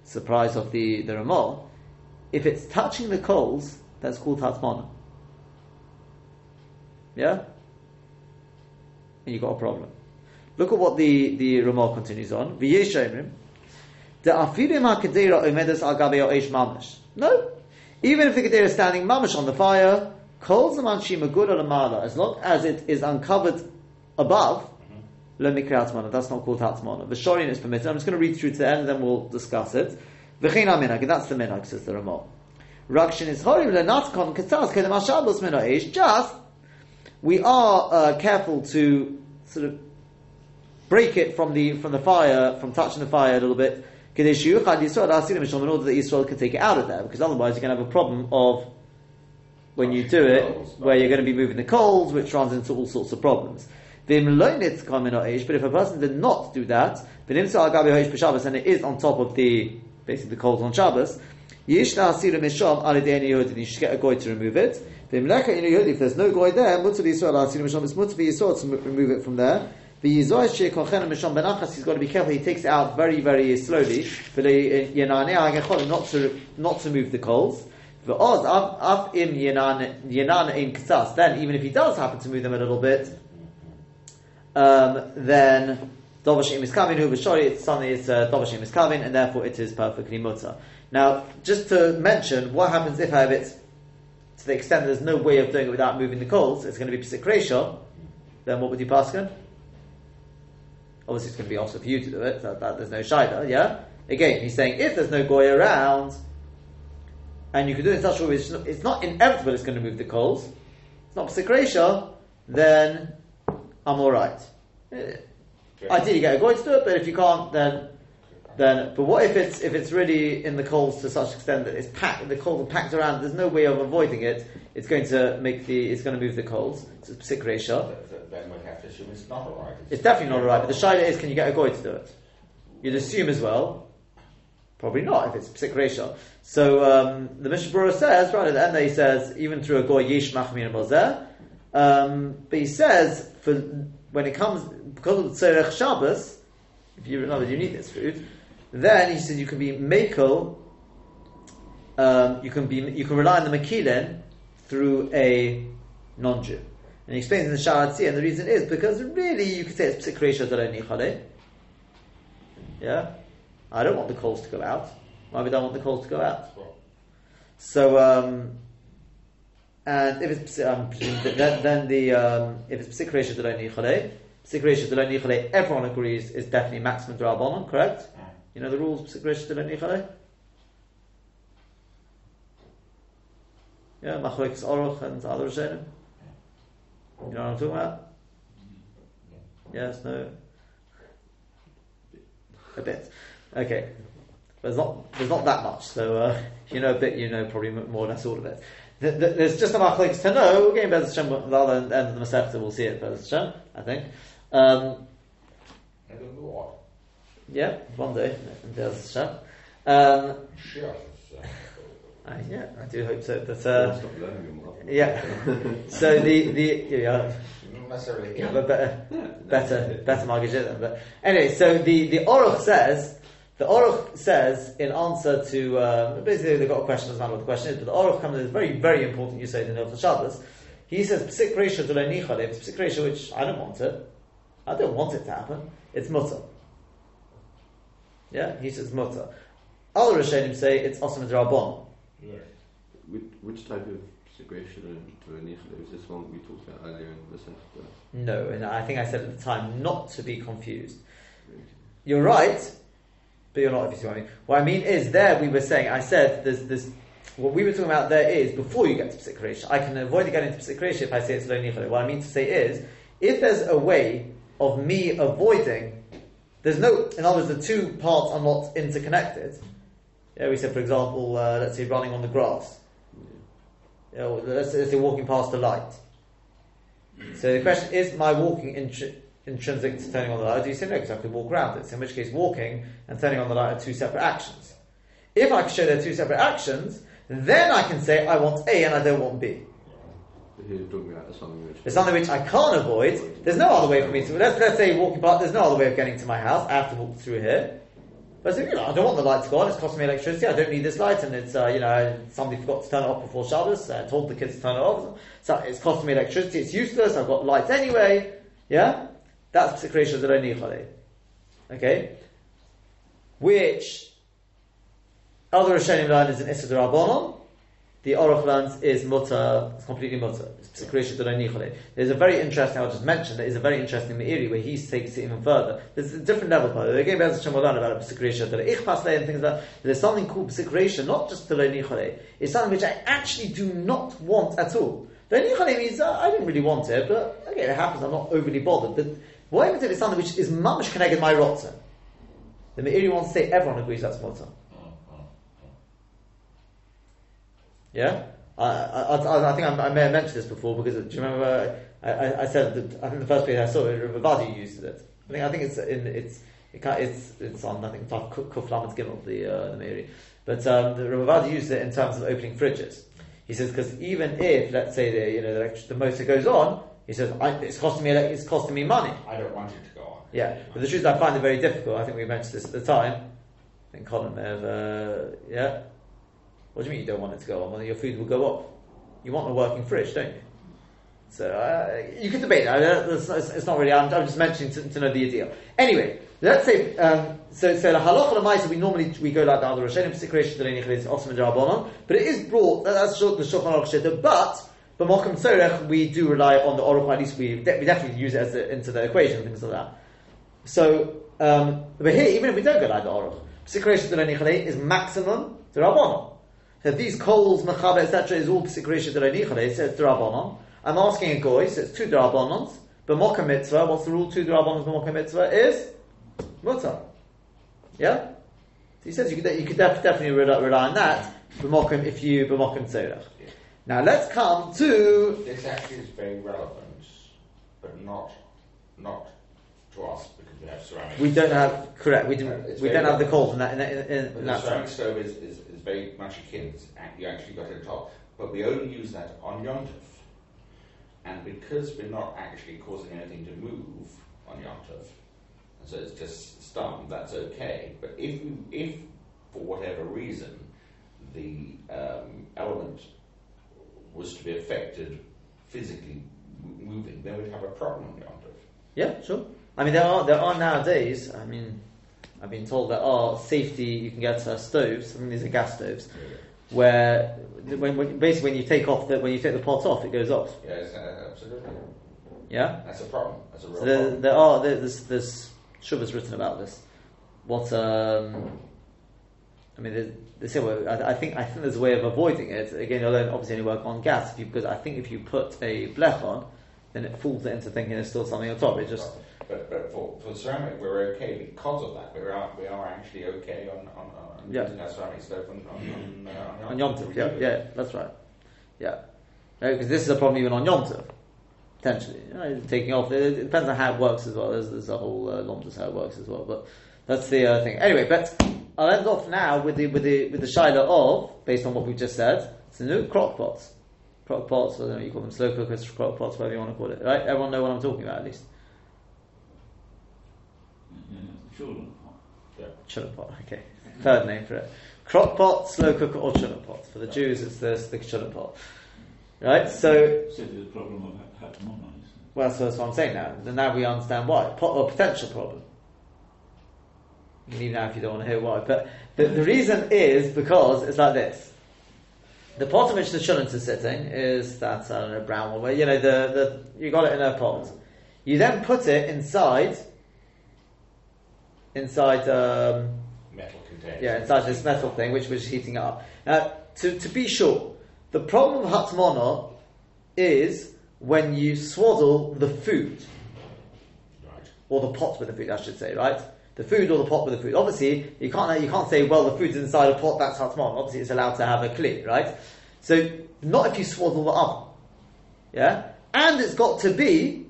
surprise of the, the Ramah, if it's touching the coals, that's called Tatzmana. Yeah? And you've got a problem. Look at what the, the Ramah continues on. The afidim ha'kedera omedes al gabe eish mamash. No. Even if the kedera is standing mamash on the fire, kol zaman good as long as it is uncovered above, let me mana. That's not called hatzmana. The shorin is permitted. I'm just going to read through to the end, and then we'll discuss it. V'chein minhag. That's the minhag, says the Ramah. Rakshin is horim lenatkon katzas kedem ashabos minhag. Just we are uh, careful to sort of break it from the from the fire, from touching the fire a little bit. In order that Yisrael can take it out of there, because otherwise you're going to have a problem of when you do it, where you're going to be moving the coals, which runs into all sorts of problems. But if a person did not do that, then and it is on top of the basically the coals on Shabbos, you should get a goy to remove it. If there's no goy there, it's for Yisrael to remove it from there. He's got to be careful. He takes it out very, very slowly. Not to not to move the coals. Then, even if he does happen to move them a little bit, um, then Dovashim is coming, who was Bashori, it's something it's uh, is coming, and therefore it is perfectly mutter. Now, just to mention, what happens if I have it to the extent there's no way of doing it without moving the coals, it's going to be Psik then what would you pass again? Obviously, it's going to be also for you to do it. That, that, there's no shida, yeah. Again, he's saying if there's no goy around, and you can do it in such a way it's not, inevitable it's going to move the coals. It's not psikresha, then I'm all right. Okay. Ideally, get a goy to do it, but if you can't, then then. But what if it's if it's really in the coals to such extent that it's packed, the coals are packed around. There's no way of avoiding it. It's going to make the it's going to move the coals. It's a psikresha then we have to assume it's not alright. It's, it's definitely not alright, but the shaila is can you get a goy to do it? You'd assume as well, probably not if it's psik resha. So um, the Mishnah says, right at the end there, he says, even through a goy yish machmin mozer, um, but he says, for when it comes, because of the tzerech Shabbos, if you remember you need this food, then he says you can be makel, um, you can be you can rely on the makilin through a non-Jew. And he explains in the Sharatzi, and the reason is because really you could say it's psik resha nichale. Yeah? I don't want the coals to go out. Why would I want the coals to go out? So, um, and if it's um, then, then the um, if it's psik resha nichale, psik resha nichale, everyone agrees is definitely maximum drabonon, correct? You know the rules psik resha Yeah, machlekes oroch and other rishonim. You know what I'm talking about? Yes, no? A bit. Okay. There's not, there's not that much, so uh, you know a bit, you know probably more or less all of it. there's just enough things to know. We're getting Bez Hashem, the other end of the Masechta, we'll see it Bez Hashem, I think. Um, I don't know yeah, one day, Bez Hashem. Um, uh, yeah, I do hope so. But uh, yeah, so the the yeah, necessarily yeah, but better better better mortgage But anyway, so the the Oruch says the Oruch says in answer to uh, basically they've got a question. Doesn't matter what the question is, but the Oruch comes with very very important. You say in the Nil Shabbos. He says psik resha to leinichad. It's psik resha which I don't want it. I don't want it to happen. It's mutter. Yeah, he says mutter. Other Rishonim say it's osam Which, which type of segregation to Anichale is this one we talked about earlier in the Sefta? No, and I think I said at the time not to be confused. You're right, but you're not, if you see what I mean. What I mean is, there we were saying, I said, there's, there's, what we were talking about there is, before you get to psik I can avoid getting to psik if I say it's lo nichale. What I mean to say is, if there's a way of me avoiding, there's no, in other words, the two parts are not interconnected, yeah, we said, for example, uh, let's say running on the grass. Yeah, let's, let's say walking past a light. So the question is, my walking intri- intrinsic to turning on the light? Do you say no? Because I could walk around it. So in which case, walking and turning on the light are two separate actions. If I can show they're two separate actions, then I can say I want A and I don't want B. It's something which I can't avoid. There's no other way for me to. Let's, let's say walking past. There's no other way of getting to my house. I have to walk through here. But I said, you know, I don't want the light to go on. It's costing me electricity. I don't need this light, and it's uh, you know somebody forgot to turn it off before Shabbos. I told the kids to turn it off. So it's costing me electricity. It's useless. I've got lights anyway. Yeah. That's Psikresha Deroni Chole. Okay? Which other Rishonim learn is an Issa Rabbanon, the learns is mutter, it's completely mutter. There's a very interesting, I'll just mention, there is a very interesting Meiri where he takes it even further. There's a different level, by the way. Again, Bez Hashem about psikresha deranichole and things like that. There's something called psikresha, not just deranichole. It's something which I actually do not want at all. Deranichole means, uh, I didn't really want it, but okay, it happens, I'm not overly bothered. But what I'm is something which is mamish connected my rotzen. The Meiri wants to say everyone agrees that's mutter. Yeah? I, I, I, think I, may have mentioned this before because do you remember I, I, said that I think the first page I saw it, Ravadi uses it. I think I think it's in it's it it's it's on I think Kuf Lamed Gimel the uh, the Meiri, but um, the Ravadi uses it in terms of opening fridges. He says because even if let's say the you know the, the motor goes on, he says it's costing me it's costing me money. I don't want it to go on. Yeah, but the truth is I find it very difficult. I think we mentioned this at the time. I think Colin may have uh, yeah what do you mean you don't want it to go on? Well, your food will go off. You want a working fridge, don't you? So uh, you can debate that. It's, not really. I'm, I'm just mentioning to, to, know the idea. Anyway, let's say um, so. So the halacha lemaisa we normally we go like the other Rishonim Deleni Osman but it is brought. That's the Shulchan Aruch But but Mokum Tzorech we do rely on the Aruch. At least we de- we definitely use it as a, into the equation things like that. So um, but here, even if we don't go like the Aruch, Sikresh Deleni is maximum Darabonon that these coals, mechaba, etc., is all psikrisha deranichale, it says derabonon. I'm asking a goy, so it's two derabonons. B'moka mitzvah, what's the rule? Two derabonons b'moka mitzvah is mutter. Yeah? So he says you could, you could def- definitely rely, rely, on that, b'mokim, if you, b'mokim tzorach. Yeah. Now let's come to... This actually is very relevant, but not, not to us because we have ceramic. We don't have, correct, we, do, uh, we don't have the coals in that, in, in, in, in the that ceramic stove is, is very much akin. You actually got it top, but we only use that on Yontif. And because we're not actually causing anything to move on Yontif, so it's just stunned, that's okay. But if if for whatever reason the um, element was to be affected physically moving, then we'd have a problem on Yontif. Yeah, sure. I mean, there are there are nowadays. I mean, I've been told that are safety, you can get uh, stoves, I mean these are gas stoves, where when, when, basically when you take off the, when you take the pot off, it goes off. Yeah, uh, absolutely. Yeah? That's a problem. That's a real so there, problem. There are, there, there's, there's Shuvah's written about this. What, um, I mean, they, say, well, I, I, think I think there's a way of avoiding it. Again, you'll obviously only work on gas, you, because I think if you put a blech on, then it fools it into thinking there's still something on top. It just but, but for, for ceramic, we're okay because of that. We are we are actually okay on on, on yeah. using our ceramic stove on on, uh, on, on Yeah, yeah, that's right. Yeah, because this is a problem even on Yom potentially. You know, taking off. It, it, depends on how it works as well. There's, there's a whole uh, Lomdus how it works as well. But that's the uh, thing. Anyway, but I'll end off now with the with the with the shaila of based on what we've just said. It's the new crock pots. Crock pots, I don't know, you call them slow cookers, crock pots, whatever you want to call it, right? Everyone know what I'm talking about at least. Chulent pot. Yeah. Chulent pot, okay. Third name for it. Crock pot, slow cooker, or chulent pot. For the Jews, it's the, the chulent pot. Right? So. So the problem of well, so that's what I'm saying now. And now we understand why. Pot, or potential problem. You leave now if you don't want to hear why. But the, the reason is because it's like this. The pot in which the shulent is sitting is that, I don't know, brown one, where, you know, the, the, you got it in a pot. You then put it inside inside um, metal container. Yeah, inside this metal thing, which was heating up. Now, to, to be sure, the problem of hatmona is when you swaddle the food, right. or the pot with the food, I should say, right? The food or the pot with the food. Obviously, you can't you can't say, well, the food's inside a pot. That's hatmon. Obviously, it's allowed to have a kli, right? So, not if you swaddle the oven, yeah. And it's got to be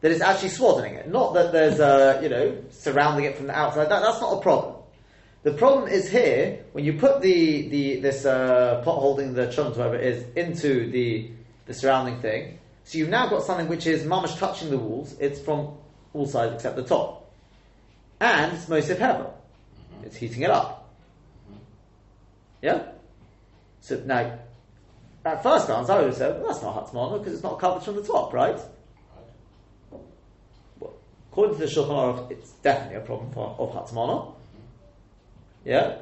that it's actually swaddling it. Not that there's a, you know, surrounding it from the outside. That, that's not a problem. The problem is here, when you put the, the this uh, pot holding the chunt, whatever it is, into the, the surrounding thing, so you've now got something which is mamish touching the walls, it's from all sides except the top. And it's Mosif Hevel. Mm-hmm. It's heating it up. Mm-hmm. Yeah? So now, at first glance, I would have said, well, that's not Hatzmana because it's not covered from the top, right? According to the Shulchan Aruch, it's definitely a problem for, of Hatzmana. Yeah?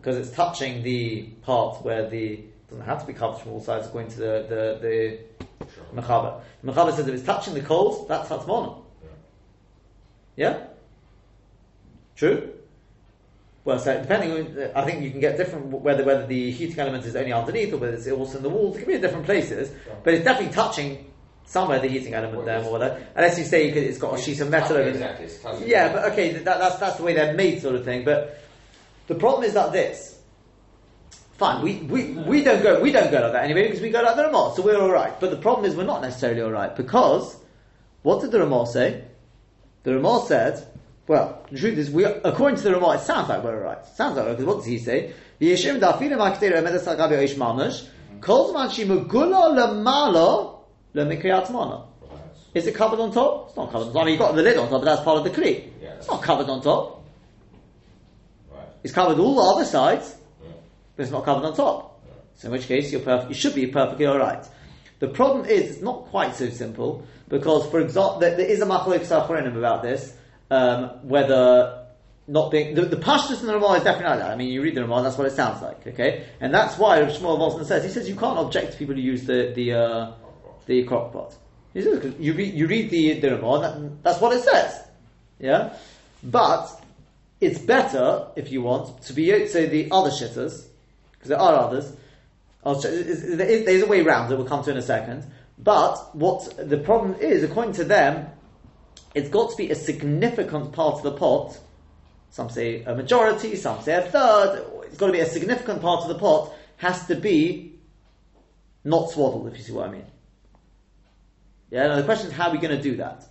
Because it's touching the part where the, doesn't have to be covered from all sides according to the, the, the Mechaber. The Mechaber says if it's touching the coals, that's Hatzmana. Yeah? True? Well, so depending on, I think you can get different, whether whether the heating element is only underneath or whether it's also in the walls, it can be in different places, but it's definitely touching somewhere the heating element there or whatever. Unless you say you could, it's got a sheet of metal over Exactly, touching. Yeah, but okay, that, that's, that's the way they're made sort of thing, but the problem is that this, fine, we, we, we don't go, we don't go like that anyway because we go like the Ramah, so we're alright. But the problem is we're not necessarily alright because, what did the Ramah say? The Ramah said, well, the truth is, we, according to the Ramah, it sounds like we're alright. Sounds like because what does he say? V'yeshim da'afilim ha'kteira emedes ha'gabi oish mamash, kol zman shimugula lemikriyat mana. Is it covered on top? It's not covered on top. I mean, you've got the lid on top, but that's part of the kli. Yeah. It's not covered on top. Right. It's covered all the other sides, Yeah. but it's not covered on top. Yeah. So in which case, you're perf- you should be perfectly alright. The problem is, it's not quite so simple, because, for example, there, there is a machlok safarenim about this, um, whether not being, the, the pashtus in the Ramah is definitely like that. I mean, you read the Ramah, that's what it sounds like, okay? And that's why Shmuel Wosner says, he says you can't object to people who use the, the, uh, the crock pot. He says, you read, you read the, the Ramah, that, that's what it says. Yeah? But, it's better, if you want, to be, say, the other shitters, because there are others, I'll sh- is- is- there is- there's a way round that we'll come to in a second. But what the problem is, according to them, it's got to be a significant part of the pot. Some say a majority, some say a third. It's got to be a significant part of the pot. Has to be not swaddled, if you see what I mean. Yeah. Now the question is, how are we going to do that?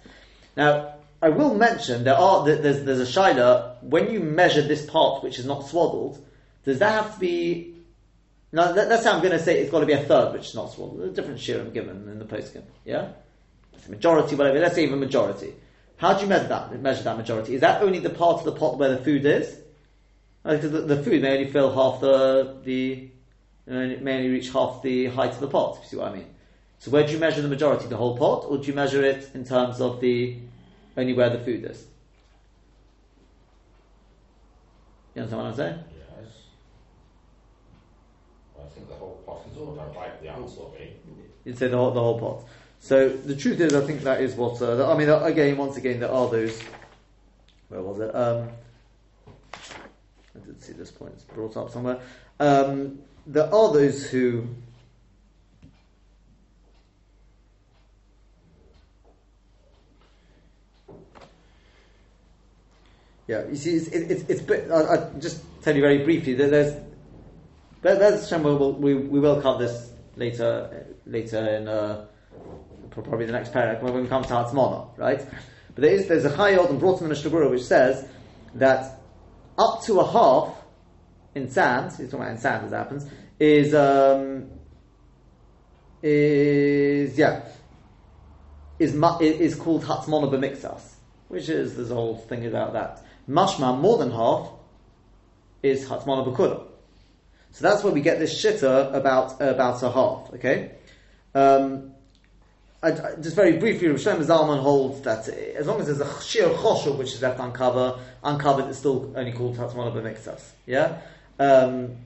Now, I will mention there are there's there's a shaila when you measure this part which is not swaddled. Does that have to be now, that, that's how I'm going to say it's got to be a third, which is not swaddled. A different shirim given in the poskim. Yeah? It's a majority, whatever. Let's say even majority. How do you measure that? Measure that majority? Is that only the part of the pot where the food is? Because the, the food may only fill half the the may only reach half the height of the pot. If you see what I mean. So where do you measure the majority? The whole pot, or do you measure it in terms of the only where the food is? You understand what I'm saying? Yes. I think the whole pot is all done like the answer will be. You'd say the whole, the whole pot. So the truth is, I think that is what. Uh, that- I mean, uh, again, once again, there are those. Where was it? Um, I did see this point. It's brought up somewhere. Um, there are those who. Yeah, you see, it's it, it's, it's bit, I, I just tell you very briefly that there's but that's Hashem, we we, will cover this later later in uh, probably the next paragraph when we come to Hatzmona, right? But there is there's a Chayei Adam brought in the Mishnah Berurah which says that up to a half in sand, he's talking about in sand as happens, is um, is yeah is is called Hatzmona b'mixas, which is there's a whole thing about that. Mashma more than half is Hatzmona b'kudah. So that's where we get this shitta about about a half. Okay, um, I, I- just very briefly, Shlomo Zalman holds that as long as there's a sheer choshev which is left uncovered, uncovered, it's still only called tatzmona b'mixas. Yeah. Um,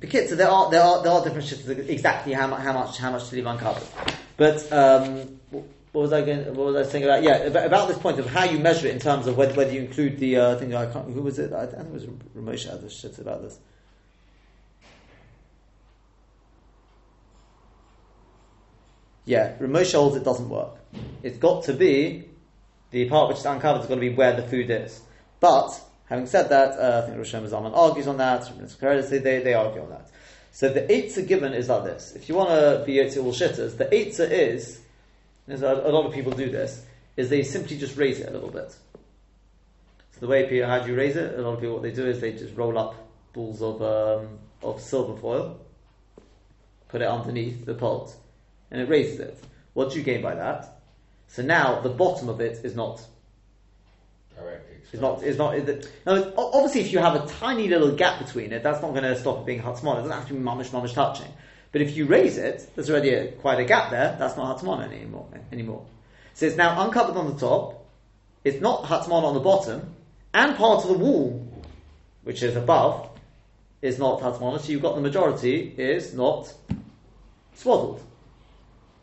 Bekitza, there are there are there are different shittas exactly how much how much how much to leave uncovered. But um, what was I going? What was I saying about? Yeah, about, this point of how you measure it in terms of whether, whether you include the uh, thing. I can't. Who was it? I, think it was Ramosha shit about this. Yeah, Ramosha holds it doesn't work. It's got to be the part which is uncovered has got to be where the food is. But having said that, uh, I think Rosh Hashanah argues on that. They, they, they argue on that. So the eitzah given is like this. If you want to be Yotzi all shitters, the eitzah is, there's a, a lot of people do this, is they simply just raise it a little bit. So the way people, how do you raise it? A lot of people, what they do is they just roll up balls of, um, of silver foil, put it underneath the pot, and it raises it. What do you gain by that? So now the bottom of it is not Directly. it's not. It's not. It, now, obviously, if you have a tiny little gap between it, that's not going to stop it being hot small. It doesn't have to be mamish mamish touching. But if you raise it, there's already a, quite a gap there. That's not hatmana anymore. Anymore. So it's now uncovered on the top. It's not hatmana on the bottom, and part of the wall, which is above, is not hatmana. So you've got the majority is not swaddled.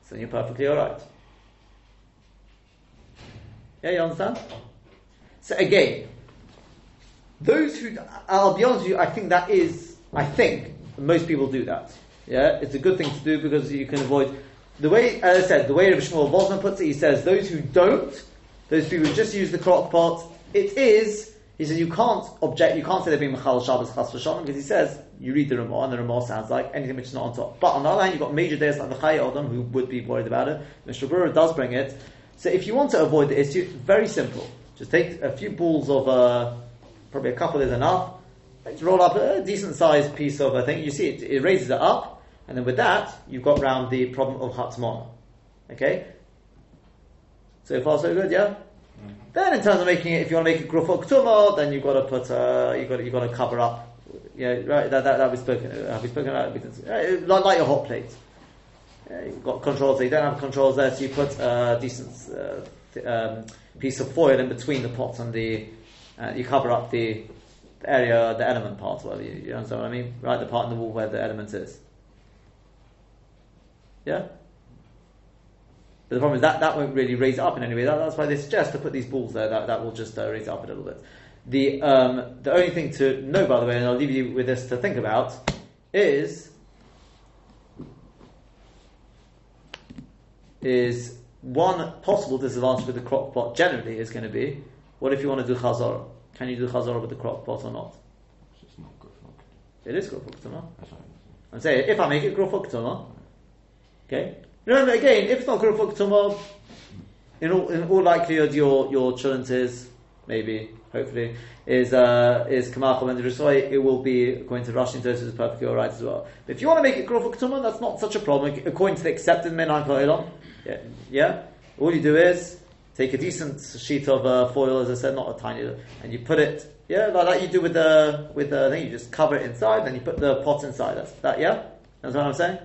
So you're perfectly all right. Yeah, you understand? So again, those who, I'll be honest with you, I think that is, I think most people do that. Yeah, it's a good thing to do because you can avoid the way, as I said, the way Rabbi Shmuel Wosner puts it. He says those who don't, those people who just use the crock pot, it is. He says you can't object, you can't say they're being machal Shabbos chas v'shalom because he says you read the Ramah and the Ramah sounds like anything which is not on top. But on the other hand, you've got major days like the Chai Odom who would be worried about it. Mishnah Berurah does bring it. So if you want to avoid the issue, very simple. Just take a few balls of, uh, probably a couple is enough. Let's roll up a decent sized piece of a thing. You see it, it raises it up, and then with that, you've got round the problem of Hatzmon. Okay? So far, so good, yeah? Then, in terms of making it, if you want to make it grufok tumor, then you've got to put, uh, you've got to, you've got to cover up. Yeah, right. That, that, that we spoken. Have we spoken about? it? Like, like your hot plate. Yeah, you've got controls there. You don't have controls there, so you put a decent uh, th- um, piece of foil in between the pot and the. Uh, you cover up the area, the element part, whatever you, you understand what I mean? Right, the part in the wall where the element is. Yeah. But the problem is that that won't really raise it up in any way. That, that's why they suggest to put these balls there. That, that will just uh, raise it up a little bit. The um, the only thing to know, by the way, and I'll leave you with this to think about, is is one possible disadvantage with the crock pot generally is going to be what if you want to do chazorah? Can you do chazorah with the crock pot or not? It's not good for It is tumah. That's. I'm saying if I make it grufuk tumah, okay. Remember again, if it's not grufuk tumah, in all in all likelihood your your chulent is maybe hopefully is uh, is kamachal and Jerusalem, it will be according to Russian Tosfos is perfectly alright as well. But if you want to make it grufuk tumah, that's not such a problem according to the accepted ha'olam. Yeah, yeah. All you do is take a decent sheet of uh, foil, as I said, not a tiny, and you put it. Yeah, like that you do with the with the thing. You just cover it inside, then you put the pot inside. That's that. Yeah, that's what I'm saying.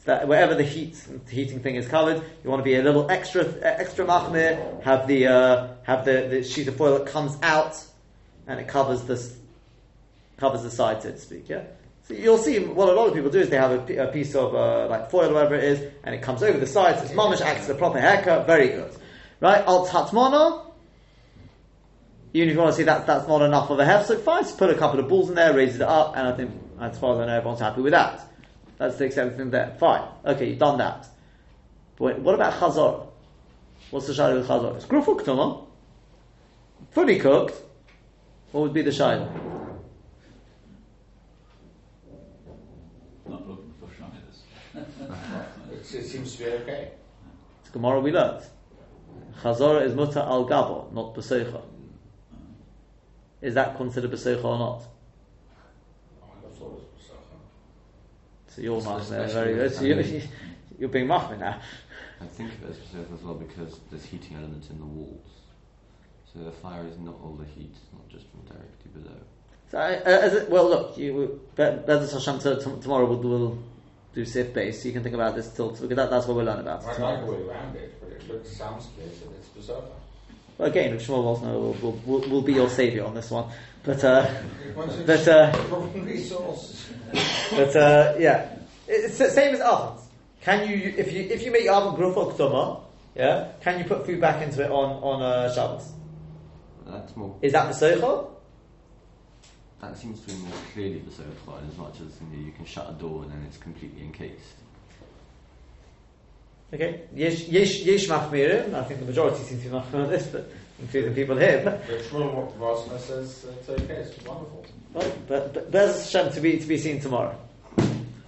So that wherever the heat the heating thing is covered, you want to be a little extra extra machmir. Have the uh, have the, the sheet of foil that comes out, and it covers this covers the side, so to speak. Yeah. So you'll see what a lot of people do is they have a piece of uh, like foil, whatever it is, and it comes over the sides. So it's mamish acts as a proper haircut. Very good, right? Al tatmona. Even if you want to see that that's not enough of a hef, so fine. Just put a couple of balls in there, raise it up, and I think as far as I know, everyone's happy with that. That's the extent thing there. Fine. Okay, you've done that. But what about chazor? What's the shadow with chazor? It's grufuk tumah, fully cooked. What would be the shadow? Not looking for shyness. It seems to be okay. It's Gemara we learnt. Chazor is muta al gabo, not besoicha. Is that considered besoicha or not? I thought it was so. So you're So machmir, especially very good. So you're, you're being machmir now. I think of it as preserved as well because there's heating elements in the walls. So the fire is not all the heat, it's not just from directly below. So, uh, as it, well, look, you, Bezos Hashem to, to, tomorrow we'll, we'll do safe base. You can think about this till because that, that's what we'll learn about. I like the way around it, but it sounds clear, so it's bizarre. Well, again, Shmuel Wosner will, will, will, will be your saviour on this one. But, uh, but, uh, but uh, yeah, it's the same as ovens. Can you, if you if you make your oven grufa ktuma, yeah, can you put food back into it on on uh, Shabbos? That's more. Is that the socha? That seems to be more clearly the sofa as much as you, know, you can shut a door and then it's completely encased. Okay, yesh yesh yesh machmirim. I think the majority seems to be machmir on this, but including people here. But But Shmuel Wosner says it's okay, it's wonderful. Right, but, but Bez Hashem to be to be seen tomorrow.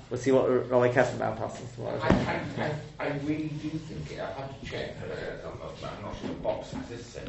We'll see what Rabbi Kesselman passes tomorrow. I, I, I, I really do think it. I have to check. Uh, I'm not I'm not sure the box has this thing.